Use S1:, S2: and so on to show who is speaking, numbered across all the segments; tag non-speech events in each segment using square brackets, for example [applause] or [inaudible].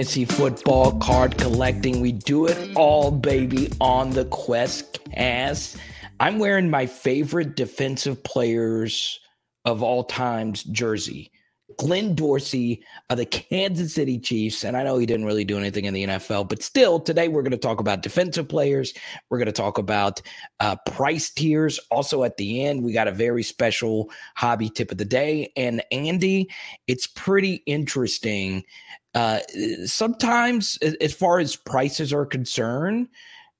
S1: fantasy football card collecting. We do it all, baby, on the Quest cast. I'm wearing my favorite defensive players of all times jersey. Glenn Dorsey of the Kansas City Chiefs. And I know he didn't really do anything in the NFL, but still, today we're going to talk about defensive players. We're going to talk about uh, price tiers. Also, at the end, we got a very special hobby tip of the day. And Andy, it's pretty interesting. Uh, sometimes, as far as prices are concerned,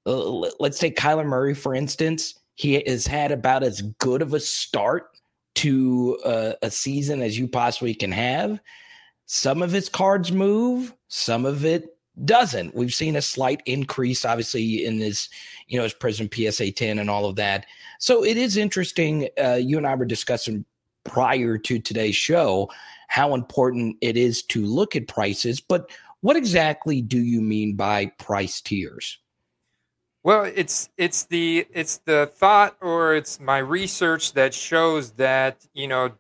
S1: uh, let's take Kyler Murray, for instance. He has had about as good of a start to a, a season as you possibly can have. Some of his cards move, some of it doesn't. We've seen a slight increase, obviously, in his, you know, his Prizm PSA 10 and all of that. So it is interesting. Uh, you and I were discussing prior to today's show how important it is to look at prices, but what exactly do you mean by price tiers?
S2: Well, it's it's the it's the thought or it's my research that shows that you know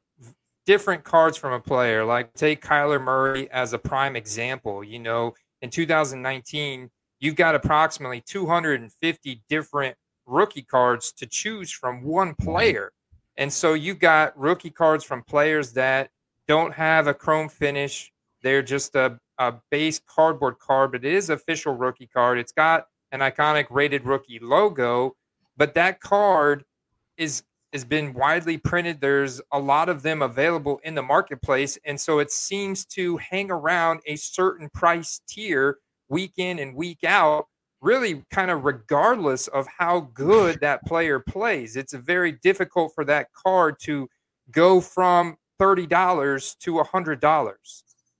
S2: different cards from a player. Like take Kyler Murray as a prime example. You know, in 2019, you've got approximately 250 different rookie cards to choose from one player, and so you've got rookie cards from players that don't have a chrome finish. They're just a, a base cardboard card, but it is official rookie card. It's got an iconic rated rookie logo, but that card is has been widely printed. There's a lot of them available in the marketplace, and so it seems to hang around a certain price tier week in and week out, really kind of regardless of how good that player plays. It's very difficult for that card to go from $30 to a $100.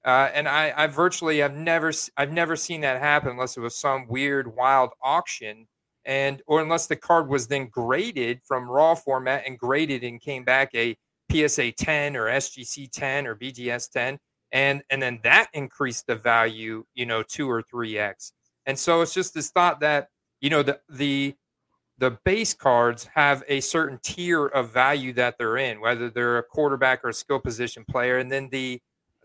S2: Uh, and I, I virtually have never I've never seen that happen unless it was some weird wild auction and or unless the card was then graded from raw format and graded and came back a PSA 10 or SGC 10 or BGS 10 and and then that increased the value you know two or three x. And so it's just this thought that you know the the the base cards have a certain tier of value that they're in whether they're a quarterback or a skill position player and then the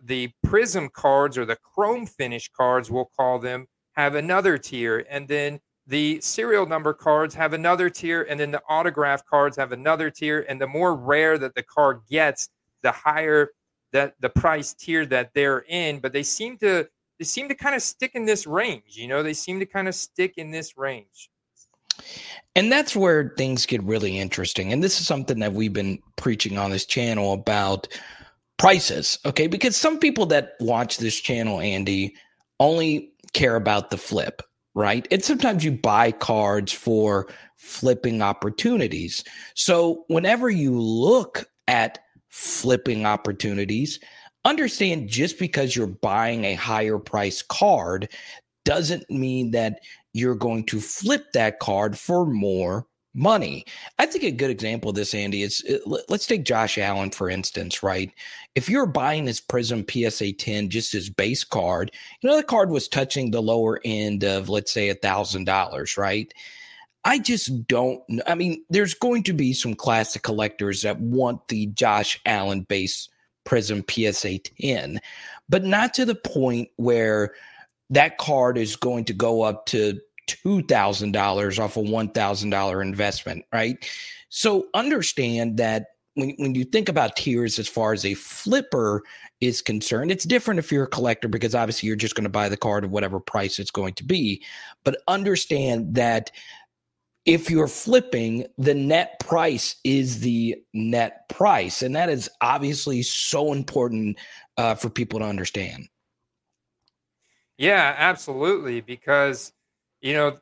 S2: the prism cards or the chrome finish cards, we'll call them, have another tier. And then the serial number cards have another tier. And then the autograph cards have another tier. And the more rare that the card gets, the higher that the price tier that they're in. But they seem to they seem to kind of stick in this range. You know, they seem to kind of stick in this range.
S1: And that's where things get really interesting. And this is something that we've been preaching on this channel about prices, okay? Because some people that watch this channel, Andy, only care about the flip, right? And sometimes you buy cards for flipping opportunities. So whenever you look at flipping opportunities, understand just because you're buying a higher price card doesn't mean that you're going to flip that card for more money. I think a good example of this, Andy, is uh, let's take Josh Allen, for instance, right? If you're buying his Prizm PSA 10, just his base card, you know, the card was touching the lower end of, let's say, a $1,000, right? I just don't. I mean, there's going to be some classic collectors that want the Josh Allen base Prizm PSA 10, but not to the point where that card is going to go up to $2,000 off a $1,000 investment, right? So understand that when, when you think about tiers as far as a flipper is concerned, it's different if you're a collector because obviously you're just going to buy the card at whatever price it's going to be. But understand that if you're flipping, the net price is the net price. And that is obviously so important uh, for people to understand.
S2: Yeah, absolutely. Because you know,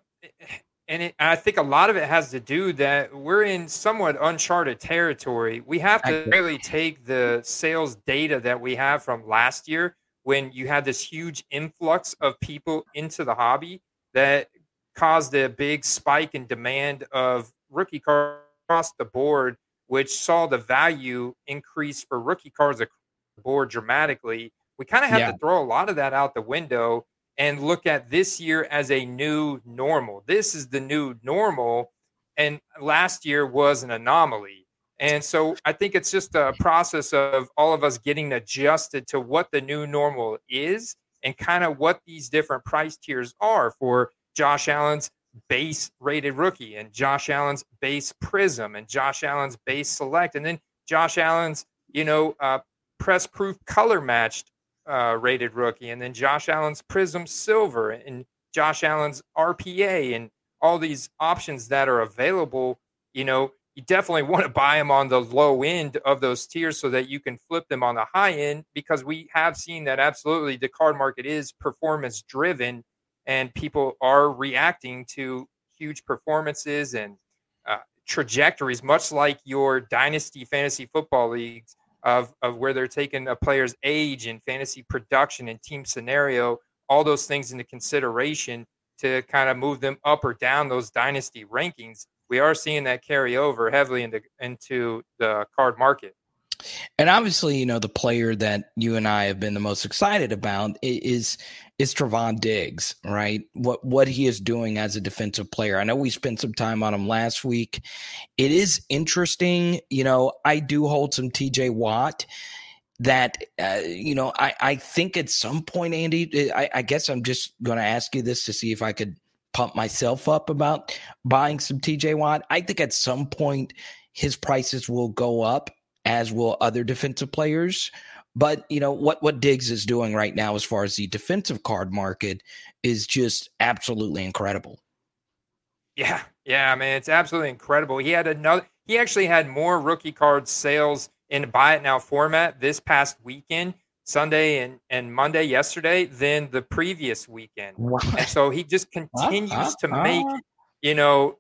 S2: and it, I think a lot of it has to do that we're in somewhat uncharted territory. We have to really take the sales data that we have from last year when you had this huge influx of people into the hobby that caused a big spike in demand of rookie cards across the board, which saw the value increase for rookie cards across the board dramatically. We kind of have yeah. to throw a lot of that out the window and look at this year as a new normal. This is the new normal. and last year was an anomaly. And so I think it's just a process of all of us getting adjusted to what the new normal is and kind of what these different price tiers are for Josh Allen's base rated rookie and Josh Allen's base prism and Josh Allen's base select and then Josh Allen's, you know, uh, press proof color matched uh, rated rookie and then Josh Allen's prism silver and Josh Allen's RPA and all these options that are available, you know, you definitely [laughs] want to buy them on the low end of those tiers so that you can flip them on the high end because we have seen that absolutely the card market is performance driven and people are reacting to huge performances and uh, trajectories, much like your dynasty fantasy football leagues of, of where they're taking a player's age and fantasy production and team scenario, all those things into consideration to kind of move them up or down those dynasty rankings. We are seeing that carry over heavily into into the card market.
S1: And obviously, you know, the player that you and I have been the most excited about is is Trevon Diggs, right? What what he is doing as a defensive player. I know we spent some time on him last week. It is interesting, you know, I do hold some TJ Watt that uh, you know, I I think at some point Andy, I, I guess I'm just going to ask you this to see if I could pump myself up about buying some TJ Watt. I think at some point his prices will go up as will other defensive players. But you know what what Diggs is doing right now, as far as the defensive card market, is just absolutely incredible.
S2: Yeah, yeah, I mean it's absolutely incredible. He had another. He actually had more rookie card sales in buy it now format this past weekend, Sunday and and Monday yesterday, than the previous weekend. And so he just continues to make uh-huh. you know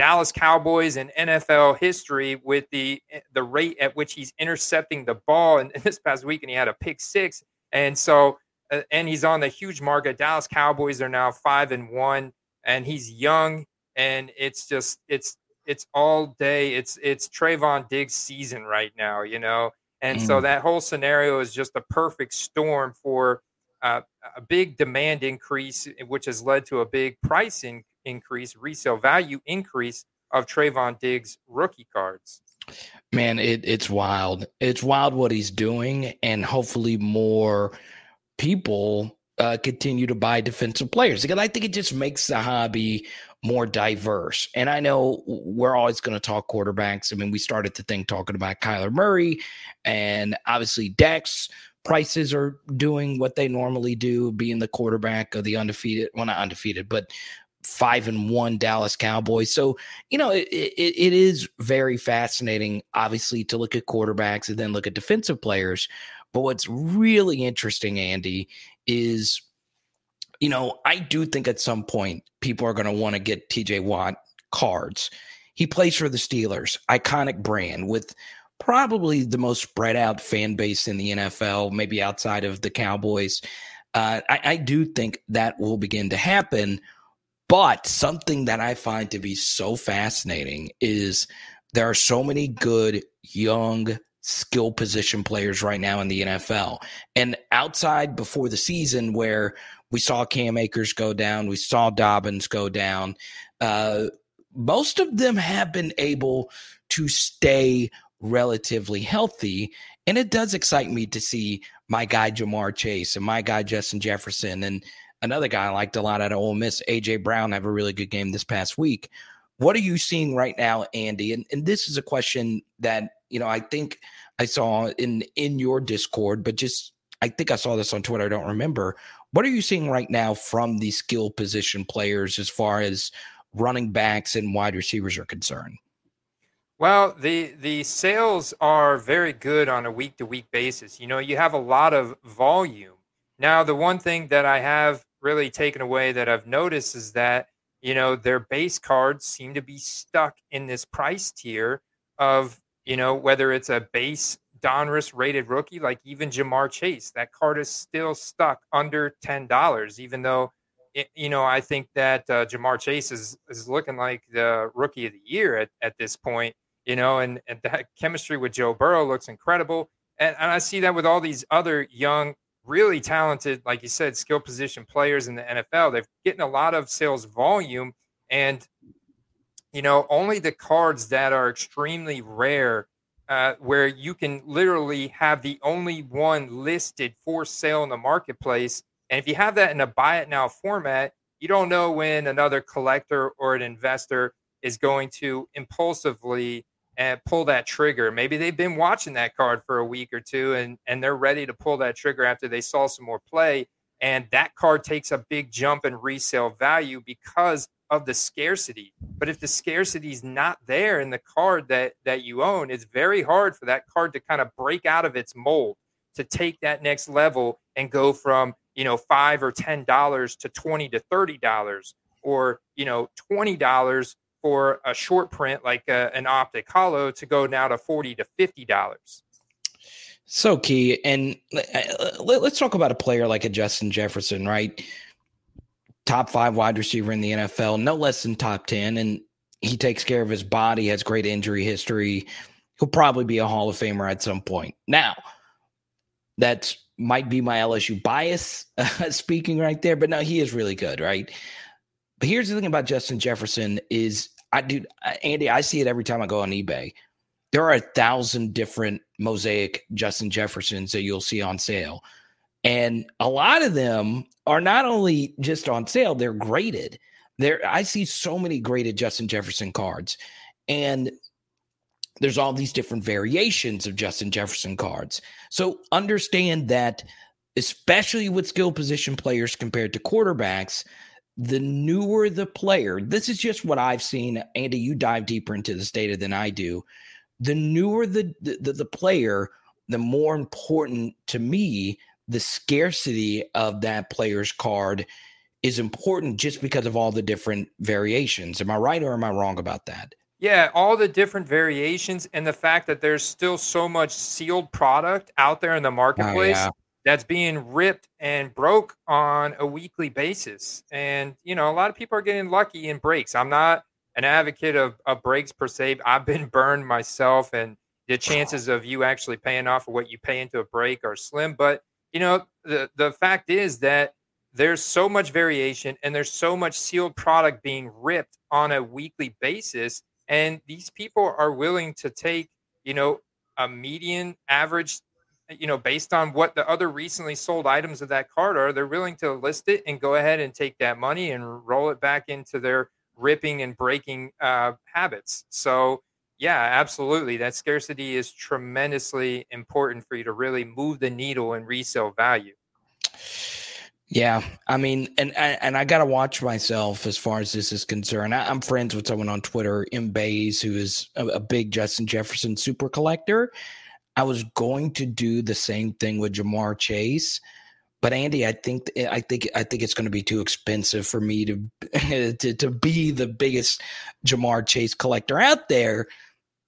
S2: Dallas Cowboys in NFL history with the the rate at which he's intercepting the ball. And [laughs] this past week, and he had a pick six, and so uh, and he's on the huge market. Dallas Cowboys are now five and one, and he's young, and it's just it's it's all day. It's it's Trevon Diggs season right now, you know. And mm. so that whole scenario is just a perfect storm for uh, a big demand increase, which has led to a big price in, increase, resale value increase of Trevon Diggs rookie cards.
S1: Man, it, it's wild. It's wild what he's doing, and hopefully more people uh, continue to buy defensive players because I think it just makes the hobby more diverse. And I know we're always going to talk quarterbacks. I mean, we started the thing talking about Kyler Murray, and obviously Dak's prices are doing what they normally do, being the quarterback of the undefeated, well, not undefeated, but five and one Dallas Cowboys. So, you know, it, it, it is very fascinating, obviously, to look at quarterbacks and then look at defensive players. But what's really interesting, Andy, is, you know, I do think at some point people are going to want to get TJ Watt cards. He plays for the Steelers, iconic brand with probably the most spread out fan base in the NFL, maybe outside of the Cowboys. Uh, I, I do think that will begin to happen. But something that I find to be so fascinating is there are so many good young skill position players right now in the NFL. And outside before the season, where we saw Cam Akers go down, we saw Dobbins go down, uh, most of them have been able to stay relatively healthy. And it does excite me to see my guy Ja'Marr Chase and my guy Justin Jefferson and another guy I liked a lot out of Ole Miss, AJ Brown, have a really good game this past week. What are you seeing right now, Andy? And, and this is a question that you know I think I saw in in your Discord, but just I think I saw this on Twitter. I don't remember. What are you seeing right now from the skill position players as far as running backs and wide receivers are concerned?
S2: Well, the the sales are very good on a week to week basis. You know, you have a lot of volume. Now, the one thing that I have really taken away that I've noticed is that you know their base cards seem to be stuck in this price tier of you know whether it's a base Donruss rated rookie like even Ja'Marr Chase that card is still stuck under ten dollars even though it, you know I think that uh, Ja'Marr Chase is is looking like the rookie of the year at, at this point you know and, and that chemistry with Joe Burrow looks incredible. And, and I see that with all these other young really talented, like you said, skill position players in the NFL. They're getting a lot of sales volume, and you know, only the cards that are extremely rare, uh, where you can literally have the only one listed for sale in the marketplace. And if you have that in a buy it now format, you don't know when another collector or an investor is going to impulsively and pull that trigger. Maybe they've been watching that card for a week or two and, and they're ready to pull that trigger after they saw some more play. And that card takes a big jump in resale value because of the scarcity. But if the scarcity is not there in the card that that you own, it's very hard for that card to kind of break out of its mold to take that next level and go from you know five or ten dollars to twenty to thirty dollars, or you know twenty dollars for a short print like a, an optic holo to go now to forty to fifty dollars.
S1: So key, and uh, let's talk about a player like a Justin Jefferson, right? top five wide receiver in the NFL, no less than top 10. And he takes care of his body, has great injury history. He'll probably be a Hall of Famer at some point. Now, that might be my LSU bias uh, [laughs] speaking right there, but no, he is really good, right? But here's the thing about Justin Jefferson is I do Andy, I see it every time I go on eBay. There are a thousand different mosaic Justin Jeffersons that you'll see on sale. And a lot of them are not only just on sale, they're graded. There, I see so many graded Justin Jefferson cards, and there's all these different variations of Justin Jefferson cards. So understand that, especially with skill position players compared to quarterbacks, the newer the player, this is just what I've seen. Andy, you dive deeper into this data than I do. The newer the the, the player, the more important to me the scarcity of that player's card is important just because of all the different variations. Am I right or am I wrong about that?
S2: Yeah, all the different variations and the fact that there's still so much sealed product out there in the marketplace oh, yeah. That's being ripped and broke on a weekly basis. And, you know, a lot of people are getting lucky in breaks. I'm not an advocate of, of breaks per se. I've been [laughs] burned myself, and the chances of you actually paying off of what you pay into a break are slim. But you know, the the fact is that there's so much variation and there's so much sealed product being ripped on a weekly basis and these people are willing to take you know a median average you know based on what the other recently sold items of that card are they're willing to list it and go ahead and take that money and roll it back into their ripping and breaking uh, habits so yeah, absolutely. That scarcity is tremendously important for you to really move the needle in resale value.
S1: Yeah, I mean, and and I got to watch myself as far as this is concerned. I, am friends with someone on Twitter, M. Bays, who is a, a, big Justin Jefferson super collector. I was going to do the same thing with Ja'Marr Chase, but Andy, I think I think I think it's going to be too expensive for me to [laughs] to, to be the biggest Ja'Marr Chase collector out there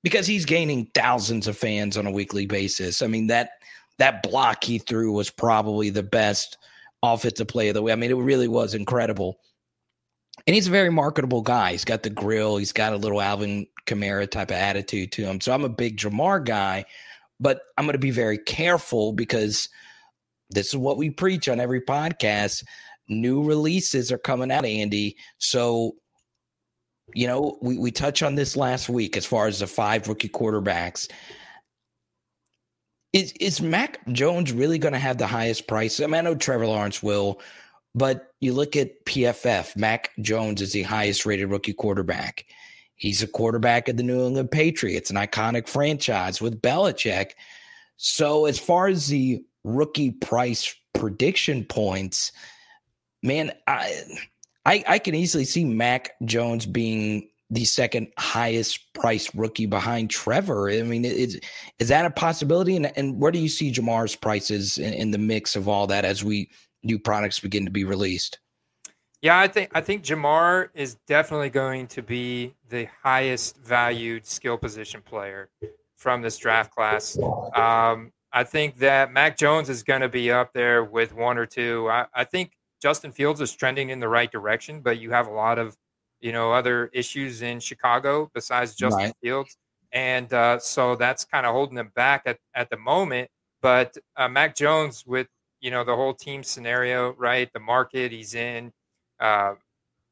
S1: because he's gaining thousands of fans on a weekly basis. I mean that that block he threw was probably the best offensive play of the way. I mean, it really was incredible. And he's a very marketable guy. He's got the grill. He's got a little Alvin Kamara type of attitude to him. So I'm a big Ja'Marr guy, but I'm going to be very careful because this is what we preach on every podcast. New releases are coming out, Andy. So you know, we, we touched on this last week as far as the five rookie quarterbacks. Is is Mac Jones really going to have the highest price? I mean, I know Trevor Lawrence will, but you look at PFF, Mac Jones is the highest rated rookie quarterback. He's a quarterback of the New England Patriots, an iconic franchise with Belichick. So, as far as the rookie price prediction points, man, I I, I can easily see Mac Jones being the second highest priced rookie behind Trevor. I mean, is is that a possibility? And, and where do you see Ja'Marr's prices in, in, the mix of all that as we new products begin to be released?
S2: Yeah, I think I think Ja'Marr is definitely going to be the highest valued skill position player from this draft class. Um, I think that Mac Jones is going to be up there with one or two. I, I think Justin Fields is trending in the right direction, but you have a lot of, you know, other issues in Chicago besides Justin right. Fields. And uh, so that's kind of holding them back at, at the moment. But uh, Mac Jones, with, you know, the whole team scenario, right? The market he's in, uh,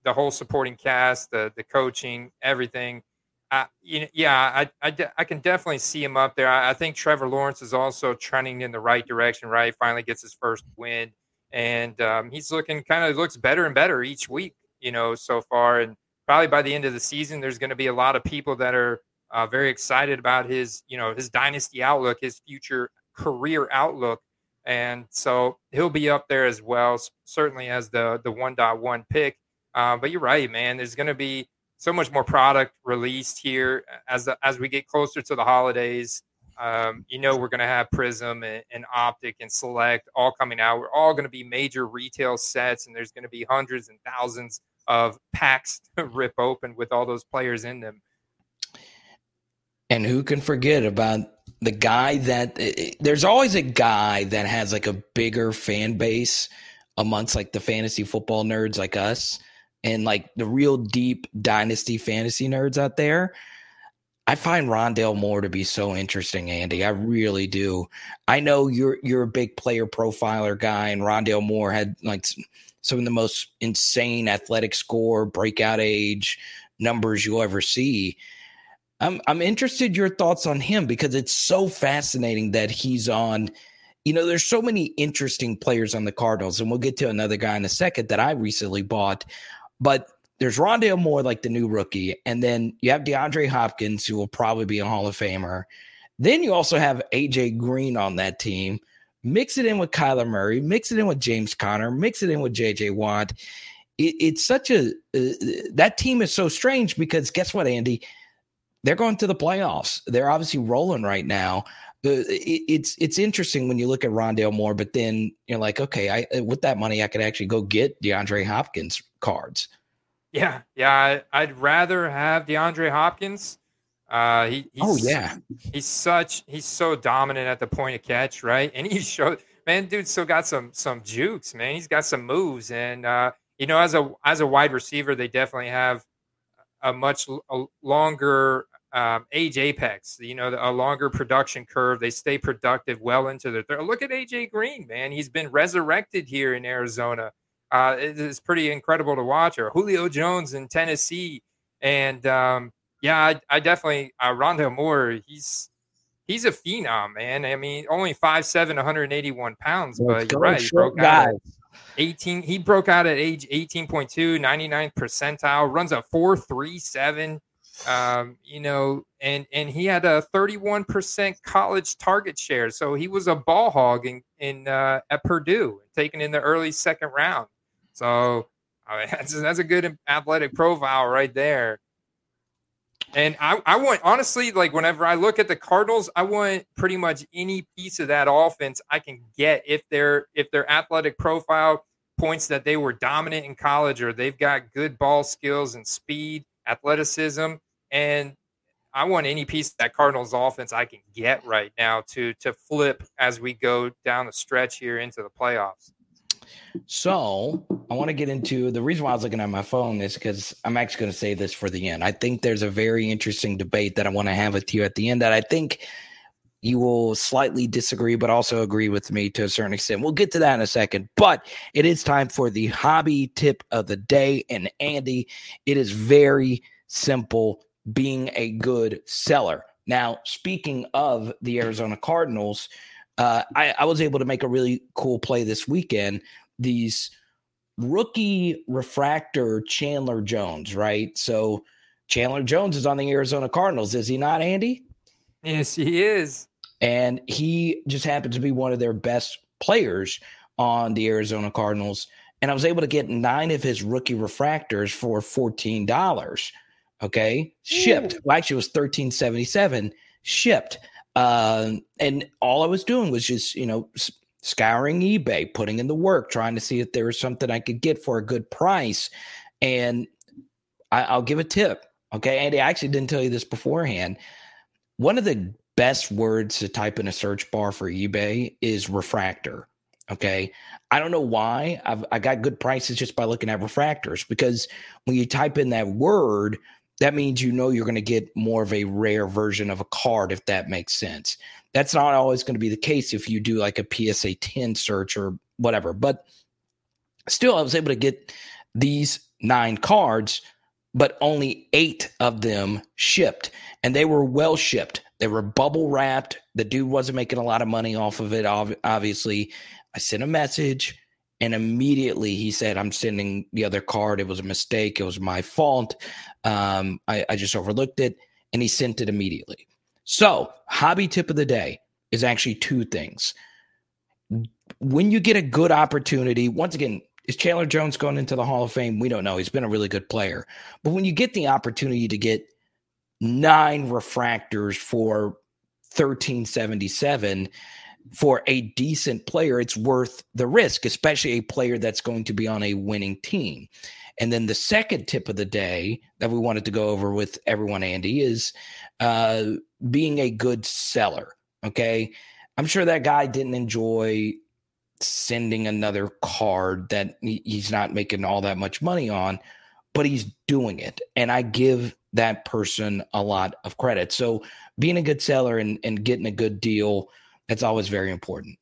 S2: the whole supporting cast, the the coaching, everything. Uh, you know, yeah, I, I, I can definitely see him up there. I, I think Trevor Lawrence is also trending in the right direction. Right, finally gets his first win, and um, he's looking kind of looks better and better each week. You know, so far, and probably by the end of the season, there's going to be a lot of people that are uh, very excited about his, you know, his dynasty outlook, his future career outlook, and so he'll be up there as well, certainly as the the 1.1 pick. Uh, but you're right, man. There's going to be so much more product released here as the, as we get closer to the holidays. Um, you know, we're going to have Prizm and, and, Optic and Select all coming out. We're all going to be major retail sets, and there's going to be hundreds and thousands of packs [laughs] to rip open with all those players in them.
S1: And who can forget about the guy that there's always a guy that has like a bigger fan base amongst like the fantasy football nerds like us and like the real deep dynasty fantasy nerds out there. I find Rondale Moore to be so interesting, Andy. I really do. I know you're you're a big player profiler guy, and Rondale Moore had like some of the most insane athletic score, breakout age numbers you'll ever see. I'm I'm interested your thoughts on him because it's so fascinating that he's on. You know, there's so many interesting players on the Cardinals, and we'll get to another guy in a second that I recently bought. But there's Rondale Moore, like the new rookie, and then you have DeAndre Hopkins, who will probably be a Hall of Famer. Then you also have AJ Green on that team. Mix it in with Kyler Murray, mix it in with James Conner, mix it in with JJ Watt. It, it's such a uh, that team is so strange because guess what, Andy? They're going to the playoffs. They're obviously rolling right now. Uh, it's it's interesting when you look at Rondale Moore, but then you're like, okay, I uh, with that money I could actually go get DeAndre Hopkins cards.
S2: Yeah, yeah, I, would rather have DeAndre Hopkins. Uh, he,
S1: oh yeah,
S2: he's such he's so dominant at the point of catch, right? And he showed, man, dude, still got some some jukes, man. He's got some moves, and uh, you know, as a as a wide receiver, they definitely have a much a longer um, age apex, you know, a longer production curve. They stay productive well into their third. Look at AJ Green, man. He's been resurrected here in Arizona. Uh, it's pretty incredible to watch. Or Julio Jones in Tennessee. And um, yeah, I, I definitely, uh, Rondale Moore, he's he's a phenom, man. I mean, only 5'7, 181 pounds, but you're right. He broke out at 18. He broke out at age 18.2, 99th percentile, runs a 4.37 um, you know, and and he had a 31% college target share, so he was a ball hog in, in uh, at Purdue, taken in the early second round. So I mean, [laughs] that's, that's a good athletic profile right there. And I, I want honestly, like whenever I look at the Cardinals, I want pretty much any piece of that offense I can get if their if their athletic profile points that they were dominant in college or they've got good ball skills and speed, athleticism and I want any piece of that Cardinals offense I can get right now to to flip as we go down the stretch here into the playoffs.
S1: So I want to get into the reason why I was looking at my phone is because I'm actually going to say this for the end. I think there's a very interesting debate that I want to have with you at the end that I think you will slightly disagree, but also agree with me to a certain extent. We'll get to that in a second. But it is time for the hobby tip of the day. And Andy, it is very simple being a good seller. Now, speaking of the Arizona Cardinals, uh, I, I was able to make a really cool play this weekend. These rookie refractor Chandler Jones, right? So Chandler Jones is on the Arizona Cardinals, is he not, Andy?
S2: Yes, he is.
S1: And he just happened to be one of their best players on the Arizona Cardinals. And I was able to get nine of his rookie refractors for $14. Okay, shipped. Well, actually, it was thirteen seventy seven shipped. Uh, and all I was doing was just you know scouring eBay, putting in the work, trying to see if there was something I could get for a good price. And I, will give a tip. Okay, Andy, I actually didn't tell you this beforehand. One of the best words to type in a search bar for eBay is refractor. Okay. I don't know why I've, I got good prices just by looking at refractors because when you type in that word, that means you know you're going to get more of a rare version of a card, if that makes sense. That's not always going to be the case if you do like a PSA 10 search or whatever. But still, I was able to get these nine cards, but only eight of them shipped, and they were well shipped. They were bubble wrapped. The dude wasn't making a lot of money off of it. Obviously, I sent a message, and immediately he said, "I'm sending the other card. It was a mistake. It was my fault. Um, I, I just overlooked it." And he sent it immediately. So, hobby tip of the day is actually two things. When you get a good opportunity, once again, is Chandler Jones going into the Hall of Fame? We don't know. He's been a really good player. But when you get the opportunity to get nine refractors for 1377 for a decent player, it's worth the risk, especially a player that's going to be on a winning team. And then the second tip of the day that we wanted to go over with everyone, Andy, is uh, being a good seller. Okay. I'm sure that guy didn't enjoy sending another card that he's not making all that much money on, but he's doing it. And I give that person a lot of credit. So being a good seller and, and getting a good deal, that's always very important.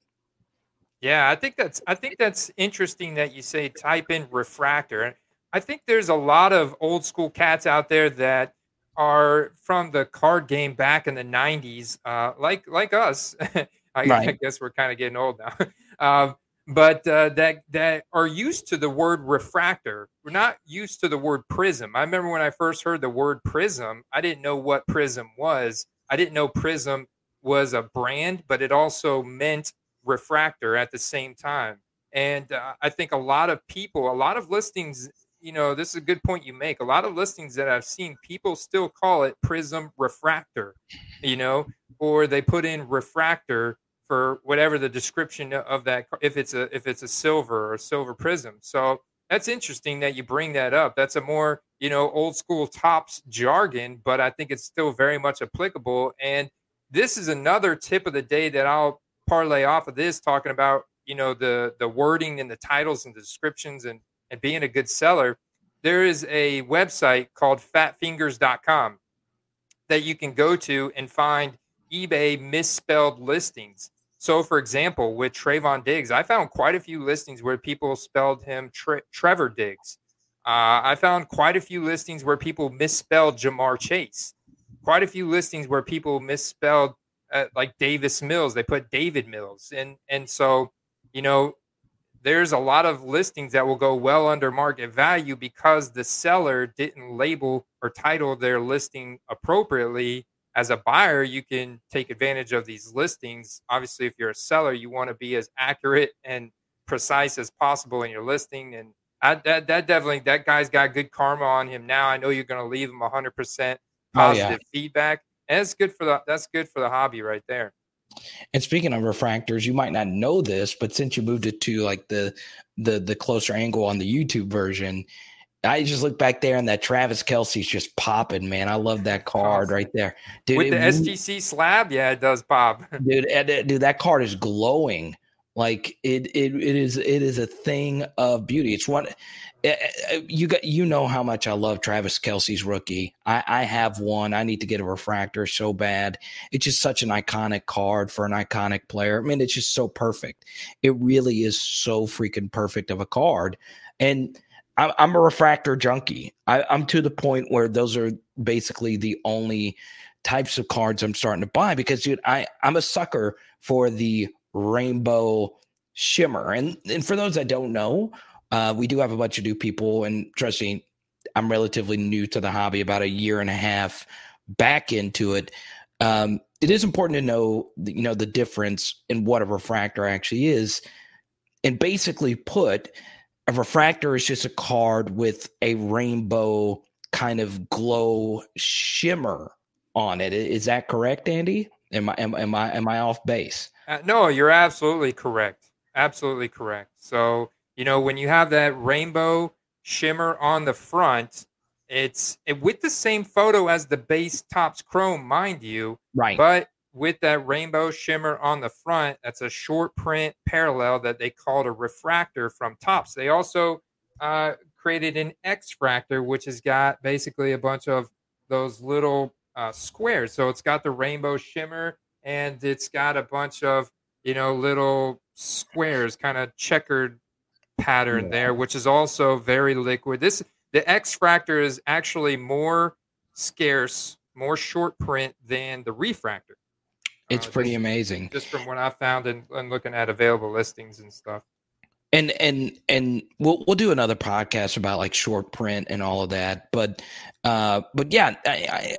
S2: Yeah, I think that's I think that's interesting that you say type in refractor. I think there's a lot of old school cats out there that are from the card game back in the 90s, uh, like like us. [laughs] I, right. I, guess we're kind of getting old now. [laughs] um, but uh, that that are used to the word refractor. We're not used to the word prism. I remember when I first heard the word prism, I didn't know what prism was. I didn't know prism was a brand, but it also meant refractor at the same time. And uh, I think a lot of people, a lot of listings you know, this is a good point you make. A lot of listings that I've seen, people still call it prism refractor, you know, or they put in refractor for whatever the description of that if it's a if it's a silver or silver prism. So that's interesting that you bring that up. That's a more, you know, old school Topps jargon, but I think it's still very much applicable. And this is another tip of the day that I'll parlay off of this, talking about, you know, the the wording and the titles and the descriptions and and being a good seller, there is a website called fatfingers.com that you can go to and find eBay misspelled listings. So, for example, with Trevon Diggs, I found quite a few listings where people spelled him Tre- Trevor Diggs. Uh, I found quite a few listings where people misspelled Ja'Marr Chase. Quite a few listings where people misspelled uh, like Davis Mills. They put David Mills, and and so you know there's a lot of listings that will go well under market value because the seller didn't label or title their listing appropriately. As a buyer, you can take advantage of these listings. Obviously, if you're a seller, you want to be as accurate and precise as possible in your listing. And I, that, that definitely, that guy's got good karma on him now. I know you're going to leave him 100% positive oh, yeah. feedback. And that's good for the, that's good for the hobby right there.
S1: And speaking of refractors, you might not know this, but since you moved it to like the the the closer angle on the YouTube version, I just look back there and that Travis Kelce's just popping, man. I love that card right there,
S2: dude. With the SGC slab, yeah, it does pop,
S1: dude. Dude, that card is glowing. Like it, it, it is, it is a thing of beauty. It's one. Eh, eh, eh, you got, you know how much I love Travis Kelce's rookie. I, I have one. I need to get a refractor so bad. It's just such an iconic card for an iconic player. I mean, it's just so perfect. It really is so freaking perfect of a card. And I'm, I'm a refractor junkie. I, I'm to the point where those are basically the only types of cards I'm starting to buy because, dude, I I'm a sucker for the rainbow shimmer. And and for those that don't know, uh, we do have a bunch of new people, and trust me, I'm relatively new to the hobby, about a year and a half back into it. Um, it is important to know, you know, the difference in what a refractor actually is. And basically put, a refractor is just a card with a rainbow kind of glow shimmer on it. Is that correct, Andy? Am I am, am I am I off base?
S2: Uh, no, you're absolutely correct. Absolutely correct. So, you know, when you have that rainbow shimmer on the front, it's it, with the same photo as the base Topps chrome, mind you.
S1: Right.
S2: But with that rainbow shimmer on the front, that's a short print parallel that they called a refractor from Topps. They also uh, created an X-fractor, which has got basically a bunch of those little uh, squares. So it's got the rainbow shimmer and it's got a bunch of you know little squares, kind of checkered pattern yeah. there, which is also very liquid. This the X Fractor is actually more scarce, more short print than the refractor.
S1: It's uh, pretty
S2: just,
S1: amazing.
S2: Just from what I found and, and looking at available listings and stuff.
S1: And and and we'll we'll do another podcast about like short print and all of that. But uh, but yeah, I, I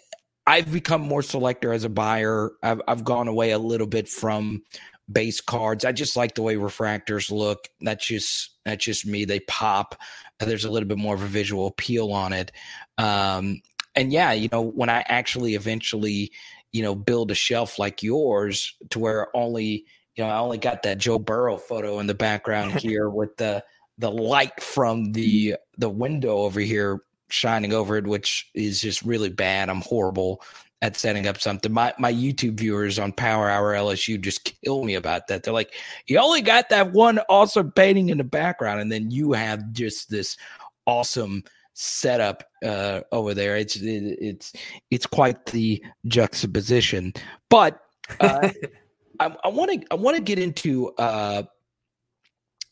S1: I've become more selector as a buyer. I've I've gone away a little bit from base cards. I just like the way refractors look. That's just that's just me. They pop. There's a little bit more of a visual appeal on it. Um, and yeah, you know, when I actually eventually, you know, build a shelf like yours to where only, you know, I only got that Joe Burrow photo in the background [laughs] here with the the light from the the window over here shining over it, which is just really bad. I'm horrible at setting up something. My my YouTube viewers on Power Hour LSU just kill me about that. They're like, you only got that one awesome painting in the background, and then you have just this awesome setup uh, over there. It's it, it's it's quite the juxtaposition. But uh, [laughs] I want to I want to get into uh,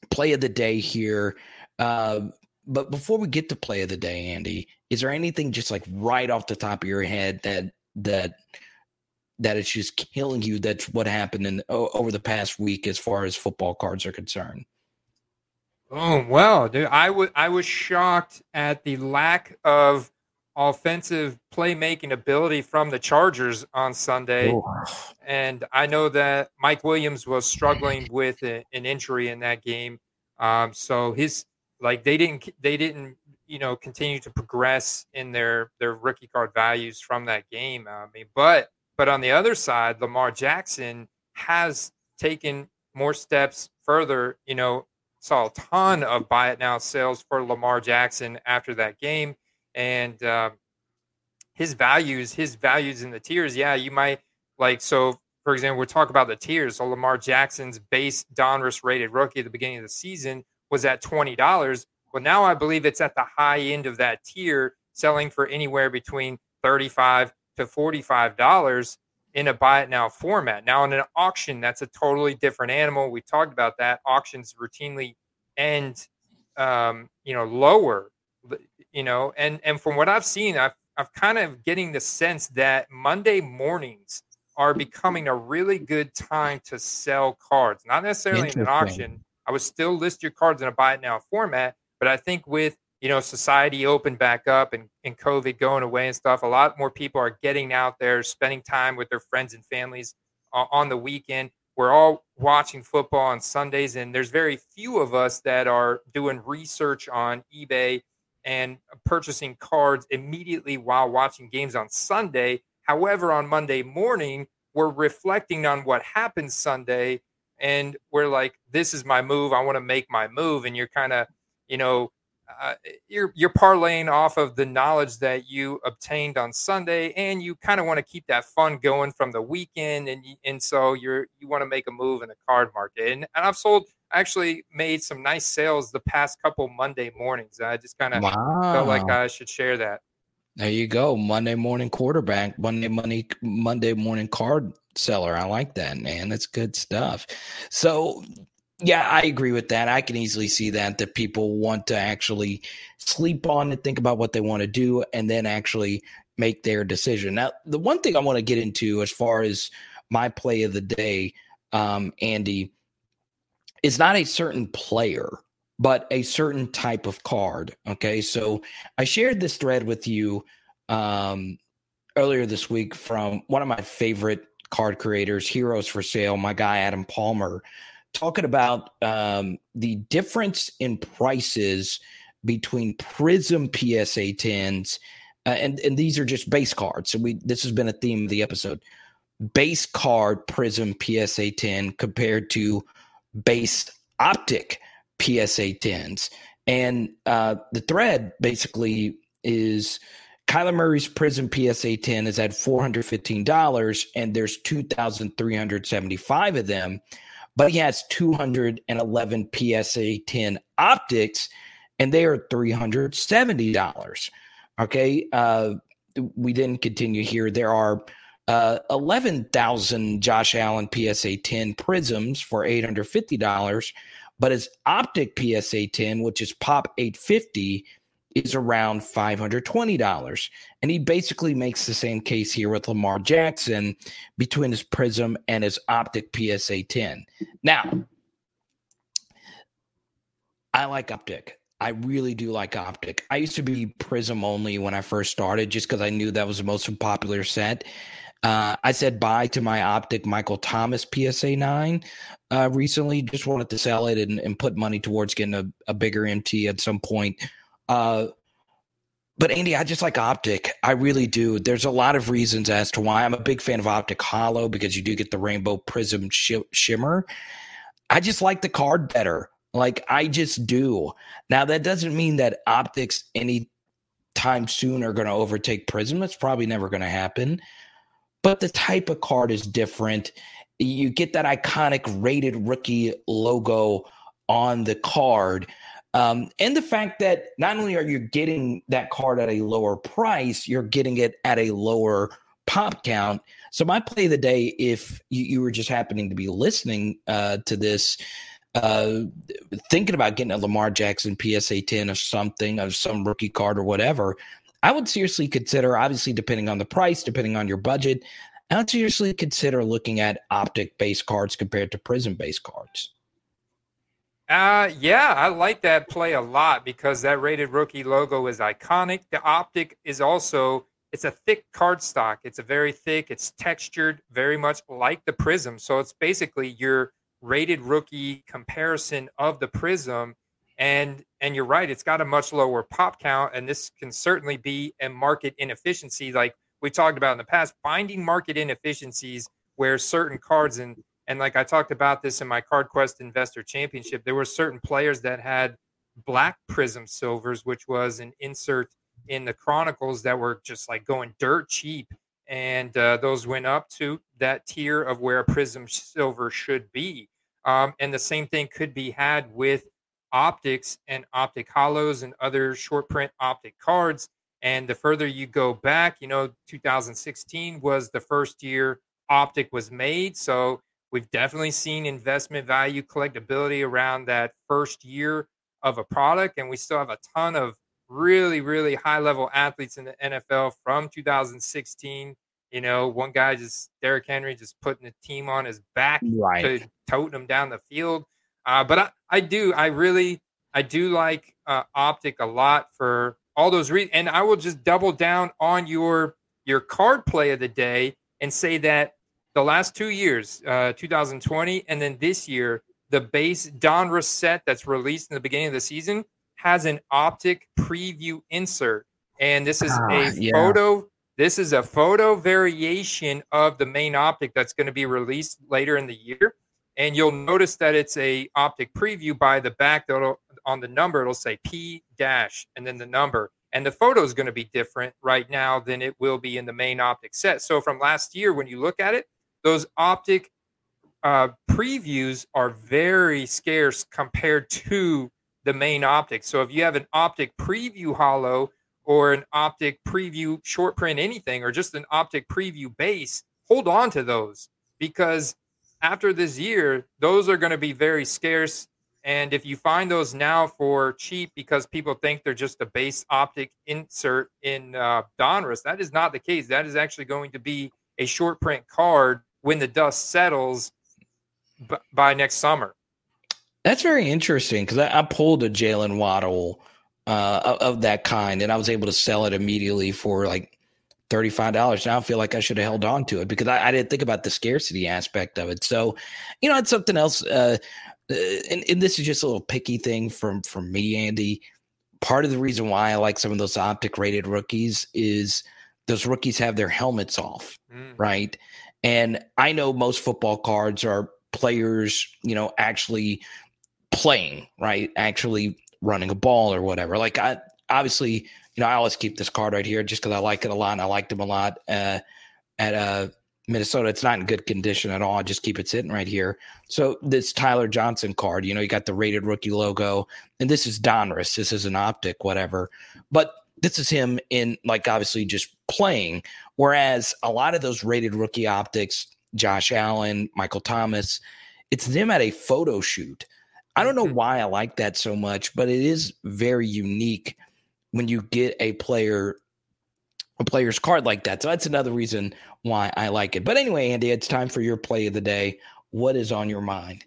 S1: play of the day here. Uh, but before we get to play of the day, Andy, is there anything just like right off the top of your head that that that it's just killing you. That's what happened in over the past week as far as football cards are concerned.
S2: Oh well, dude, I was I was shocked at the lack of offensive playmaking ability from the Chargers on Sunday, oh. and I know that Mike Williams was struggling with a, an injury in that game. Um, so his like they didn't they didn't you know continue to progress in their their rookie card values from that game. I mean, but but on the other side, Lamar Jackson has taken more steps further. You know, saw a ton of buy it now sales for Lamar Jackson after that game, and uh, his values, his values in the tiers. Yeah, you might like so. For example, we're talking about the tiers. So Lamar Jackson's base Donruss rated rookie at the beginning of the season was at twenty dollars well, now I believe it's at the high end of that tier, selling for anywhere between 35 to $45 in a buy it now format. Now, in an auction, that's a totally different animal. We talked about that. Auctions routinely end, um, you know, lower, you know, and, and from what I've seen, I've, I've kind of getting the sense that Monday mornings are becoming a really good time to sell cards, not necessarily in an auction. I would still list your cards in a buy it now format, but I think with you know society open back up and, and COVID going away and stuff, a lot more people are getting out there, spending time with their friends and families uh, on the weekend. We're all watching football on Sundays, and there's very few of us that are doing research on eBay and purchasing cards immediately while watching games on Sunday. However, on Monday morning, we're reflecting on what happened Sunday and we're like, this is my move. I want to make my move. And you're kind of you know, uh, you're you're parlaying off of the knowledge that you obtained on Sunday, and you kind of want to keep that fun going from the weekend, and and so you're you want to make a move in the card market, and, and I've sold actually made some nice sales the past couple Monday mornings. I just kind of wow. felt like I should share that.
S1: There you go, Monday morning quarterback, Monday money, Monday morning card seller. I like that, man. That's good stuff. So yeah, I agree with that. I can easily see that that people want to actually sleep on and think about what they want to do, and then actually make their decision. Now, the one thing I want to get into as far as my play of the day, um, Andy, is not a certain player, but a certain type of card. Okay, so I shared this thread with you um, earlier this week from one of my favorite card creators, Heroes for Sale, my guy Adam Palmer talking about um, the difference in prices between Prizm PSA 10s, uh, and and these are just base cards. So we this has been a theme of the episode. Base card Prizm PSA 10 compared to base optic PSA 10s, and uh, the thread basically is. Kyler Murray's Prizm PSA 10 is at $415 and there's 2,375 of them but he has 211 PSA 10 optics, and they are $370. Okay. Uh, we didn't continue here. There are uh, 11,000 Josh Allen PSA 10 prisms for $850, but his optic PSA 10, which is Pop 850, is around $520. And he basically makes the same case here with Lamar Jackson between his Prizm and his Optic PSA 10. Now, I like Optic. I really do like Optic. I used to be Prizm only when I first started just because I knew that was the most popular set. Uh, I said bye to my Optic Michael Thomas PSA 9 uh, recently. Just wanted to sell it and, and put money towards getting a, a bigger MT at some point. Uh, but Andy, I just like Optic. I really do. There's a lot of reasons as to why I'm a big fan of Optic holo because you do get the rainbow prism sh- shimmer. I just like the card better. Like I just do. Now that doesn't mean that optics any time soon are going to overtake Prizm. It's probably never going to happen. But the type of card is different. You get that iconic rated rookie logo on the card. Um, and the fact that not only are you getting that card at a lower price, you're getting it at a lower pop count. So my play of the day, if you, you were just happening to be listening uh, to this, uh, thinking about getting a Lamar Jackson PSA 10 or something, of some rookie card or whatever, I would seriously consider, obviously, depending on the price, depending on your budget, I would seriously consider looking at optic based cards compared to Prizm based cards.
S2: Uh, yeah, I like that play a lot because that rated rookie logo is iconic. The optic is also it's a thick card stock. It's a very thick. It's textured, very much like the Prizm. So it's basically your rated rookie comparison of the Prizm and and you're right it's got a much lower pop count and this can certainly be a market inefficiency like we talked about in the past finding market inefficiencies where certain cards and and like i talked about this in my card quest investor championship there were certain players that had black Prizm silvers which was an insert in the chronicles that were just like going dirt cheap and uh, those went up to that tier of where Prizm silver should be. Um, and the same thing could be had with optics and optic holos and other short print optic cards. And the further you go back, you know, 2016 was the first year optic was made. So we've definitely seen investment value collectability around that first year of a product. And we still have a ton of really, really high level athletes in the NFL from 2016. You know, one guy just Derrick Henry just putting the team on his back right. to toting them down the field. Uh, but I, I do, I really, I do like uh, Optic a lot for all those reasons. And I will just double down on your your card play of the day and say that the last two years, uh, 2020 and then this year, the base Donruss set that's released in the beginning of the season has an optic preview insert. And this is ah, a yeah. photo. This is a photo variation of the main optic that's going to be released later in the year. And you'll notice that it's a optic preview by the back that'll on the number, it'll say P dash and then the number. And the photo is going to be different right now than it will be in the main optic set. So from last year, when you look at it, those optic uh, previews are very scarce compared to the main optic. So if you have an optic preview holo or an optic preview short print anything or just an optic preview base, hold on to those because after this year, those are going to be very scarce. And if you find those now for cheap because people think they're just a base optic insert in uh, Donruss, that is not the case. That is actually going to be a short print card when the dust settles b- by next summer.
S1: That's very interesting because I, I, pulled a Jalen Waddle uh, of, of, that kind, and I was able to sell it immediately for like thirty five dollars. Now I feel like I should have held on to it because I, I, didn't think about the scarcity aspect of it. So, you know, it's something else. Uh, uh, and, and this is just a little picky thing from from me, Andy. Part of the reason why I like some of those optic rated rookies is those rookies have their helmets off, mm. right? And I know most football cards are players, you know, actually playing, right? Actually running a ball or whatever. Like I obviously, you know, I always keep this card right here just because I like it a lot and I liked him a lot uh, at uh, Minnesota. It's not in good condition at all. I just keep it sitting right here. So this Tyler Johnson card, you know, you got the rated rookie logo, and this is Donruss. This is an optic, whatever. But this is him in like obviously just playing. Whereas a lot of those rated rookie optics, Josh Allen, Michael Thomas, it's them at a photo shoot. I don't know mm-hmm. why I like that so much, but it is very unique when you get a player a player's card like that. So that's another reason why I like it. But anyway, Andy, it's time for your play of the day. What is on your mind?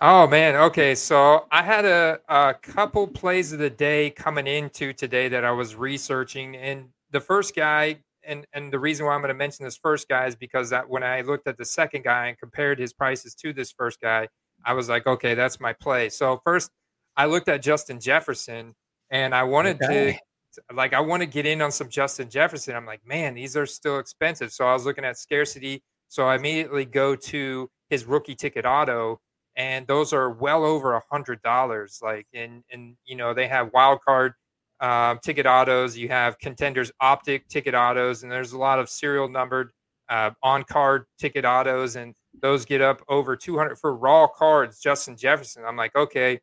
S2: Oh man, okay. So I had a, a couple plays of the day coming into today that I was researching, and the first guy, and and the reason why I'm going to mention this first guy is because that when I looked at the second guy and compared his prices to this first guy, I was like, okay, that's my play. So first, I looked at Justin Jefferson, and I wanted okay. to like I want to get in on some Justin Jefferson. I'm like, man, these are still expensive. So I was looking at scarcity. So I immediately go to his rookie ticket auto and those are well over a hundred dollars. Like, and and you know they have wild card um, ticket autos. You have contenders optic ticket autos, and there's a lot of serial numbered uh, on card ticket autos, and those get up over 200 for raw cards. Justin Jefferson. I'm like, okay,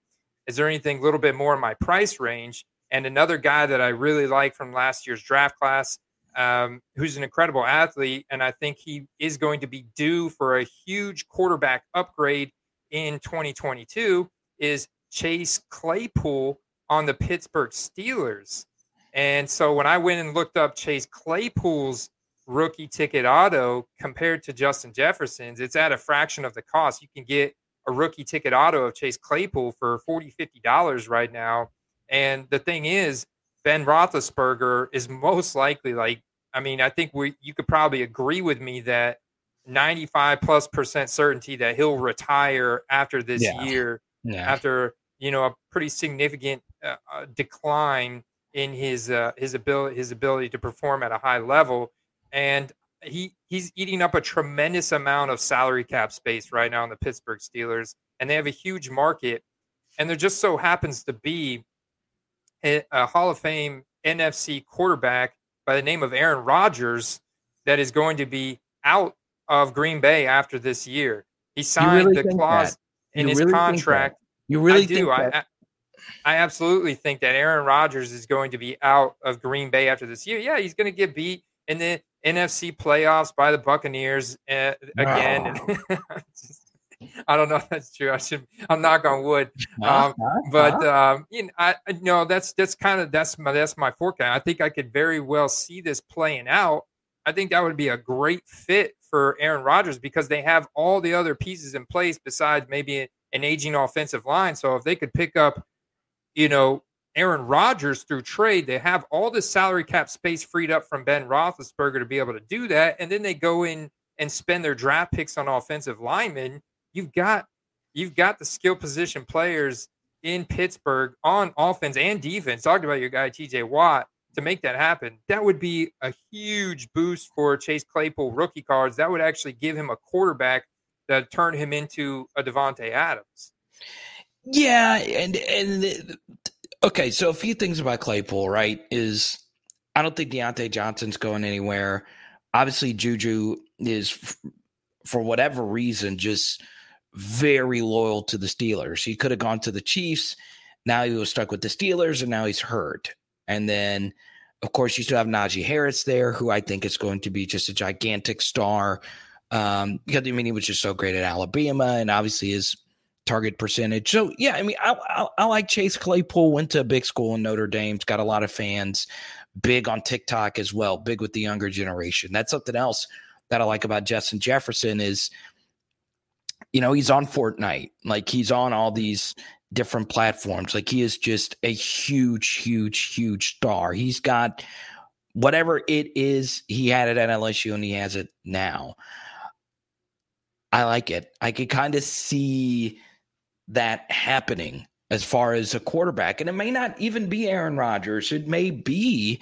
S2: is there anything a little bit more in my price range? And another guy that I really like from last year's draft class, um, who's an incredible athlete, and I think he is going to be due for a huge quarterback upgrade in 2022 is Chase Claypool on the Pittsburgh Steelers. And so when I went and looked up Chase Claypool's rookie ticket auto compared to Justin Jefferson's, it's at a fraction of the cost. You can get a rookie ticket auto of Chase Claypool for 40 $50 right now. And the thing is, Ben Roethlisberger is most likely like, I mean, I think we you could probably agree with me that 95 plus percent certainty that he'll retire after this yeah. year, yeah. after you know a pretty significant uh, uh, decline in his uh, his ability his ability to perform at a high level, and he he's eating up a tremendous amount of salary cap space right now in the Pittsburgh Steelers, and they have a huge market, and there just so happens to be a, a Hall of Fame NFC quarterback by the name of Aaron Rodgers that is going to be out of Green Bay after this year. He signed really the clause in his really contract.
S1: You really
S2: I do. I, I absolutely think that Aaron Rodgers is going to be out of Green Bay after this year. Yeah, he's going to get beat and the NFC playoffs by the Buccaneers uh, again. No. [laughs] I don't know if that's true. I should. I'm knock on wood. Um, but um, you know, I know that's that's kind of that's my that's my forecast. I think I could very well see this playing out. I think that would be a great fit for Aaron Rodgers because they have all the other pieces in place besides maybe an aging offensive line. So if they could pick up, you know, Aaron Rodgers through trade, they have all the salary cap space freed up from Ben Roethlisberger to be able to do that, and then they go in and spend their draft picks on offensive linemen. You've got you've got the skill position players in Pittsburgh on offense and defense. Talked about your guy T.J. Watt to make that happen, that would be a huge boost for Chase Claypool rookie cards. That would actually give him a quarterback that turn him into a Davante Adams.
S1: Yeah, and and okay, so a few things about Claypool, right? Is I don't think Diontae Johnson's going anywhere. Obviously, Juju is for whatever reason just very loyal to the Steelers. He could have gone to the Chiefs. Now he was stuck with the Steelers, and now he's hurt. And then, of course, you still have Najee Harris there, who I think is going to be just a gigantic star. Um, because I mean, he was just so great at Alabama, and obviously his target percentage. So yeah, I mean, I, I, I like Chase Claypool. Went to a big school in Notre Dame's got a lot of fans. Big on TikTok as well. Big with the younger generation. That's something else that I like about Justin Jefferson is, you know, he's on Fortnite. Like he's on all these different platforms. Like he is just a huge, huge, huge star. He's got whatever it is he had it at LSU and he has it now. I like it. I could kind of see that happening as far as a quarterback. And it may not even be Aaron Rodgers. It may be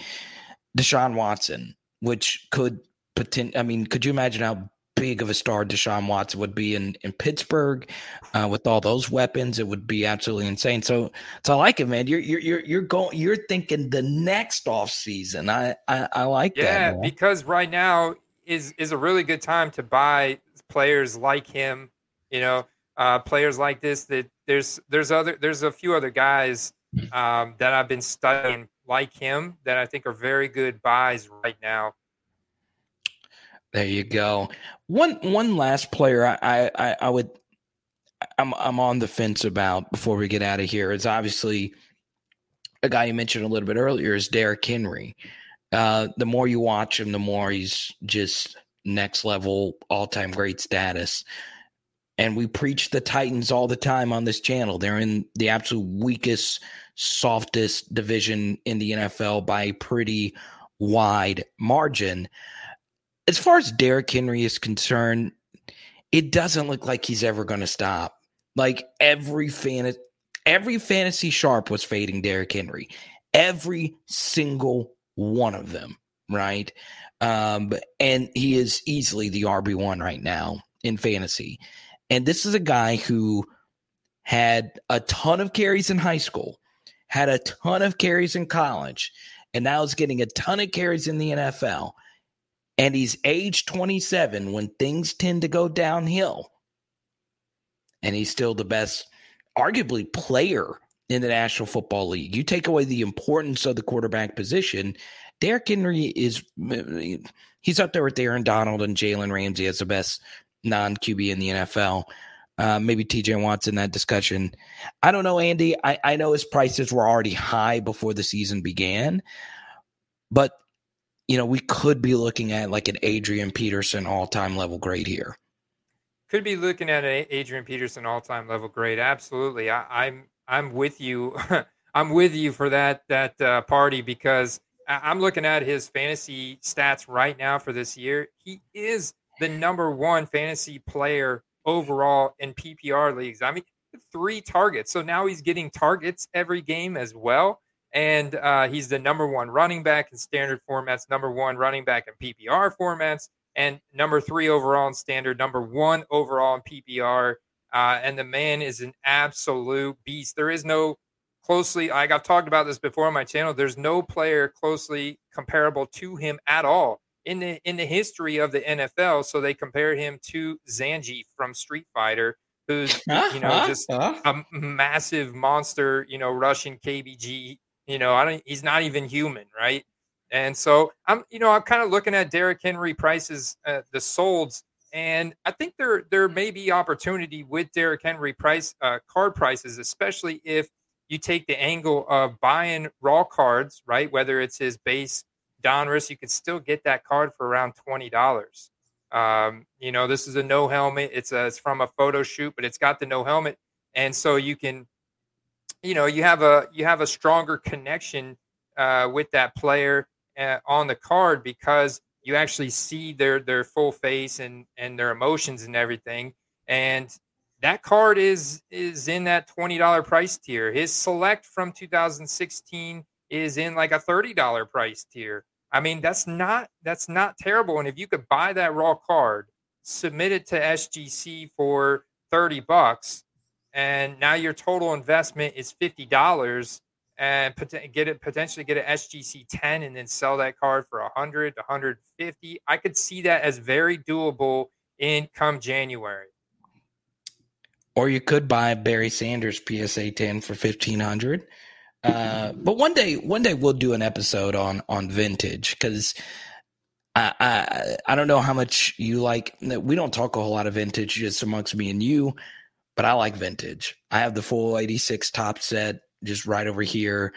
S1: Deshaun Watson, which could potentially, I mean, could you imagine how big of a star Deshaun Watson would be in in Pittsburgh uh, with all those weapons. It would be absolutely insane. So, so I like it, man. You're you're you're, you're going. You're thinking the next off season. I I, I like
S2: yeah,
S1: that.
S2: Yeah, because right now is is a really good time to buy players like him. You know, uh, players like this. That there's there's other there's a few other guys um, that I've been studying like him that I think are very good buys right now.
S1: There you go. One one last player I I, I would I'm I'm on the fence about before we get out of here is obviously a guy you mentioned a little bit earlier is Derrick Henry. Uh, the more you watch him, the more he's just next level, all time great status. And we preach the Titans all the time on this channel. They're in the absolute weakest, softest division in the NFL by a pretty wide margin. As far as Derrick Henry is concerned, it doesn't look like he's ever going to stop. Like every fan, every fantasy sharp was fading Derrick Henry. Every single one of them, right? Um, and he is easily the RB1 right now in fantasy. And this is a guy who had a ton of carries in high school, had a ton of carries in college, and now is getting a ton of carries in the NFL. And he's age 27 when things tend to go downhill. And he's still the best, arguably, player in the National Football League. You take away the importance of the quarterback position, Derrick Henry is he's up there with Aaron Donald and Jalen Ramsey as the best non QB in the NFL. Uh, maybe TJ Watt's in that discussion. I don't know, Andy. I, I know his prices were already high before the season began, but you know we could be looking at like an Adrian Peterson all time level grade here.
S2: Could be looking at an Adrian Peterson all time level grade. Absolutely, I, I'm I'm with you. [laughs] I'm with you for that that uh, party because I'm looking at his fantasy stats right now for this year. He is the number one fantasy player overall in PPR leagues. I mean, three targets. So now he's getting targets every game as well. And uh, he's the number one running back in standard formats, number one running back in PPR formats, and number three overall in standard, number one overall in PPR. Uh, and the man is an absolute beast. There is no closely like I've talked about this before on my channel. There's no player closely comparable to him at all in the in the history of the NFL. So they compared him to Zangief from Street Fighter, who's [laughs] you know just a massive monster, you know, Russian KBG. You know, I don't. He's not even human, right? And so I'm, you know, I'm kind of looking at Derrick Henry prices, uh, the solds, and I think there there may be opportunity with Derrick Henry price uh, card prices, especially if you take the angle of buying raw cards, right? Whether it's his base Donruss, you could still get that card for around twenty dollars. Um, you know, this is a no helmet. It's a, it's from a photo shoot, but it's got the no helmet, and so you can, you know, you have a you have a stronger connection uh, with that player uh, on the card because you actually see their their full face and and their emotions and everything. And that card is is in that $20 price tier. His select from 2016 is in like a $30 price tier. I mean, that's not that's not terrible. And if you could buy that raw card, submit it to SGC for 30 bucks, and now your total investment is $50 and get it potentially get an SGC 10 and then sell that card for 100 to 150. I could see that as very doable in come January.
S1: Or you could buy Barry Sanders PSA 10 for 1500. Uh, but one day, one day we'll do an episode on on vintage because I, I I don't know how much you like. We don't talk a whole lot of vintage just amongst me and you, but I like vintage. I have the full '86 Topps set just right over here,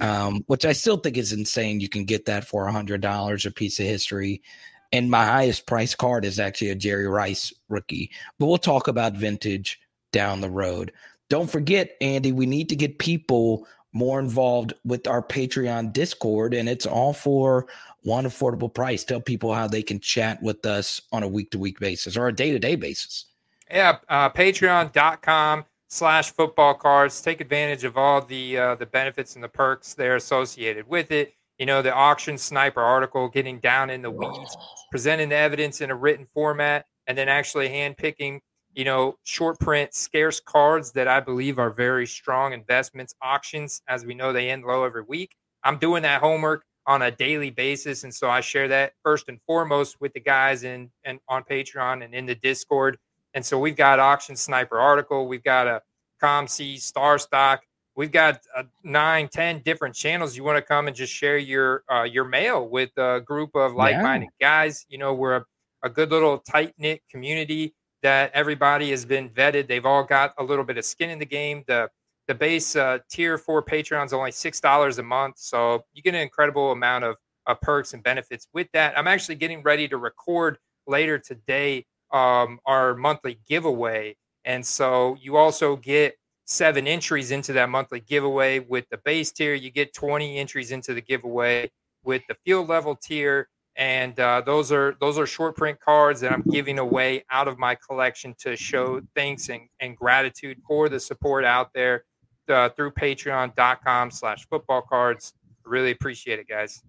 S1: um, which I still think is insane. You can get that for a hundred dollars a piece of history. And my highest price card is actually a Jerry Rice rookie. But we'll talk about vintage down the road. Don't forget, Andy, we need to get people more involved with our Patreon Discord, and it's all for one affordable price. Tell people how they can chat with us on a week to week basis or a day to day basis.
S2: Yeah, uh, patreon.com slash football cards. Take advantage of all the uh, the benefits and the perks there associated with it. You know, the auction sniper article, getting down in the weeds, presenting the evidence in a written format, and then actually handpicking you know, short print, scarce cards that I believe are very strong investments. Auctions, as we know, they end low every week. I'm doing that homework on a daily basis, and so I share that first and foremost with the guys in and on Patreon and in the Discord. And so we've got auction sniper article, we've got a COMC star stock, we've got uh, nine, ten different channels. You want to come and just share your uh, your mail with a group of like-minded yeah. guys. You know, we're a, a good little tight knit community that everybody has been vetted. They've all got a little bit of skin in the game. The the base uh, tier for Patreon is only six dollars a month, so you get an incredible amount of uh, perks and benefits with that. I'm actually getting ready to record later today um, our monthly giveaway, and so you also get seven entries into that monthly giveaway with the base tier. You get 20 entries into the giveaway with the field level tier and uh, those are those are short print cards that I'm giving away out of my collection to show thanks and, and gratitude for the support out there uh, through patreon.com slash football cards. Really appreciate it, guys.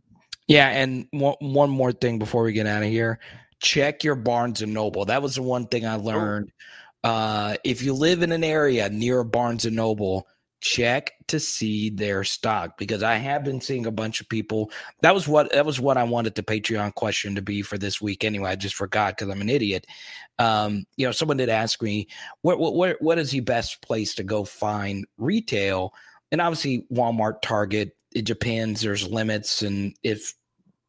S1: Yeah, and one, one more thing before we get out of here. Check your Barnes and Noble. That was the one thing I oh. learned. Uh, if you live in an area near Barnes and Noble, check to see their stock because I have been seeing a bunch of people. That was what that was what I wanted the Patreon question to be for this week. Anyway, I just forgot because I'm an idiot. Um, you know, someone did ask me what what what is the best place to go find retail, and obviously Walmart, Target. It depends. There's limits, and if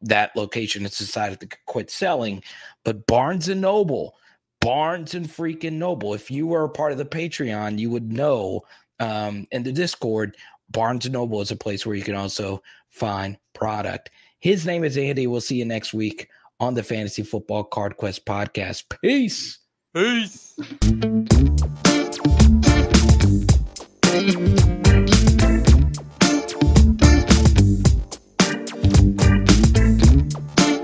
S1: that location has decided to quit selling, but Barnes and Noble. Barnes and freaking Noble. If you were a part of the Patreon, you would know um, in the Discord, Barnes and Noble is a place where you can also find product. His name is Andy. We'll see you next week on the Fantasy Football Card Quest podcast. Peace.
S2: Peace.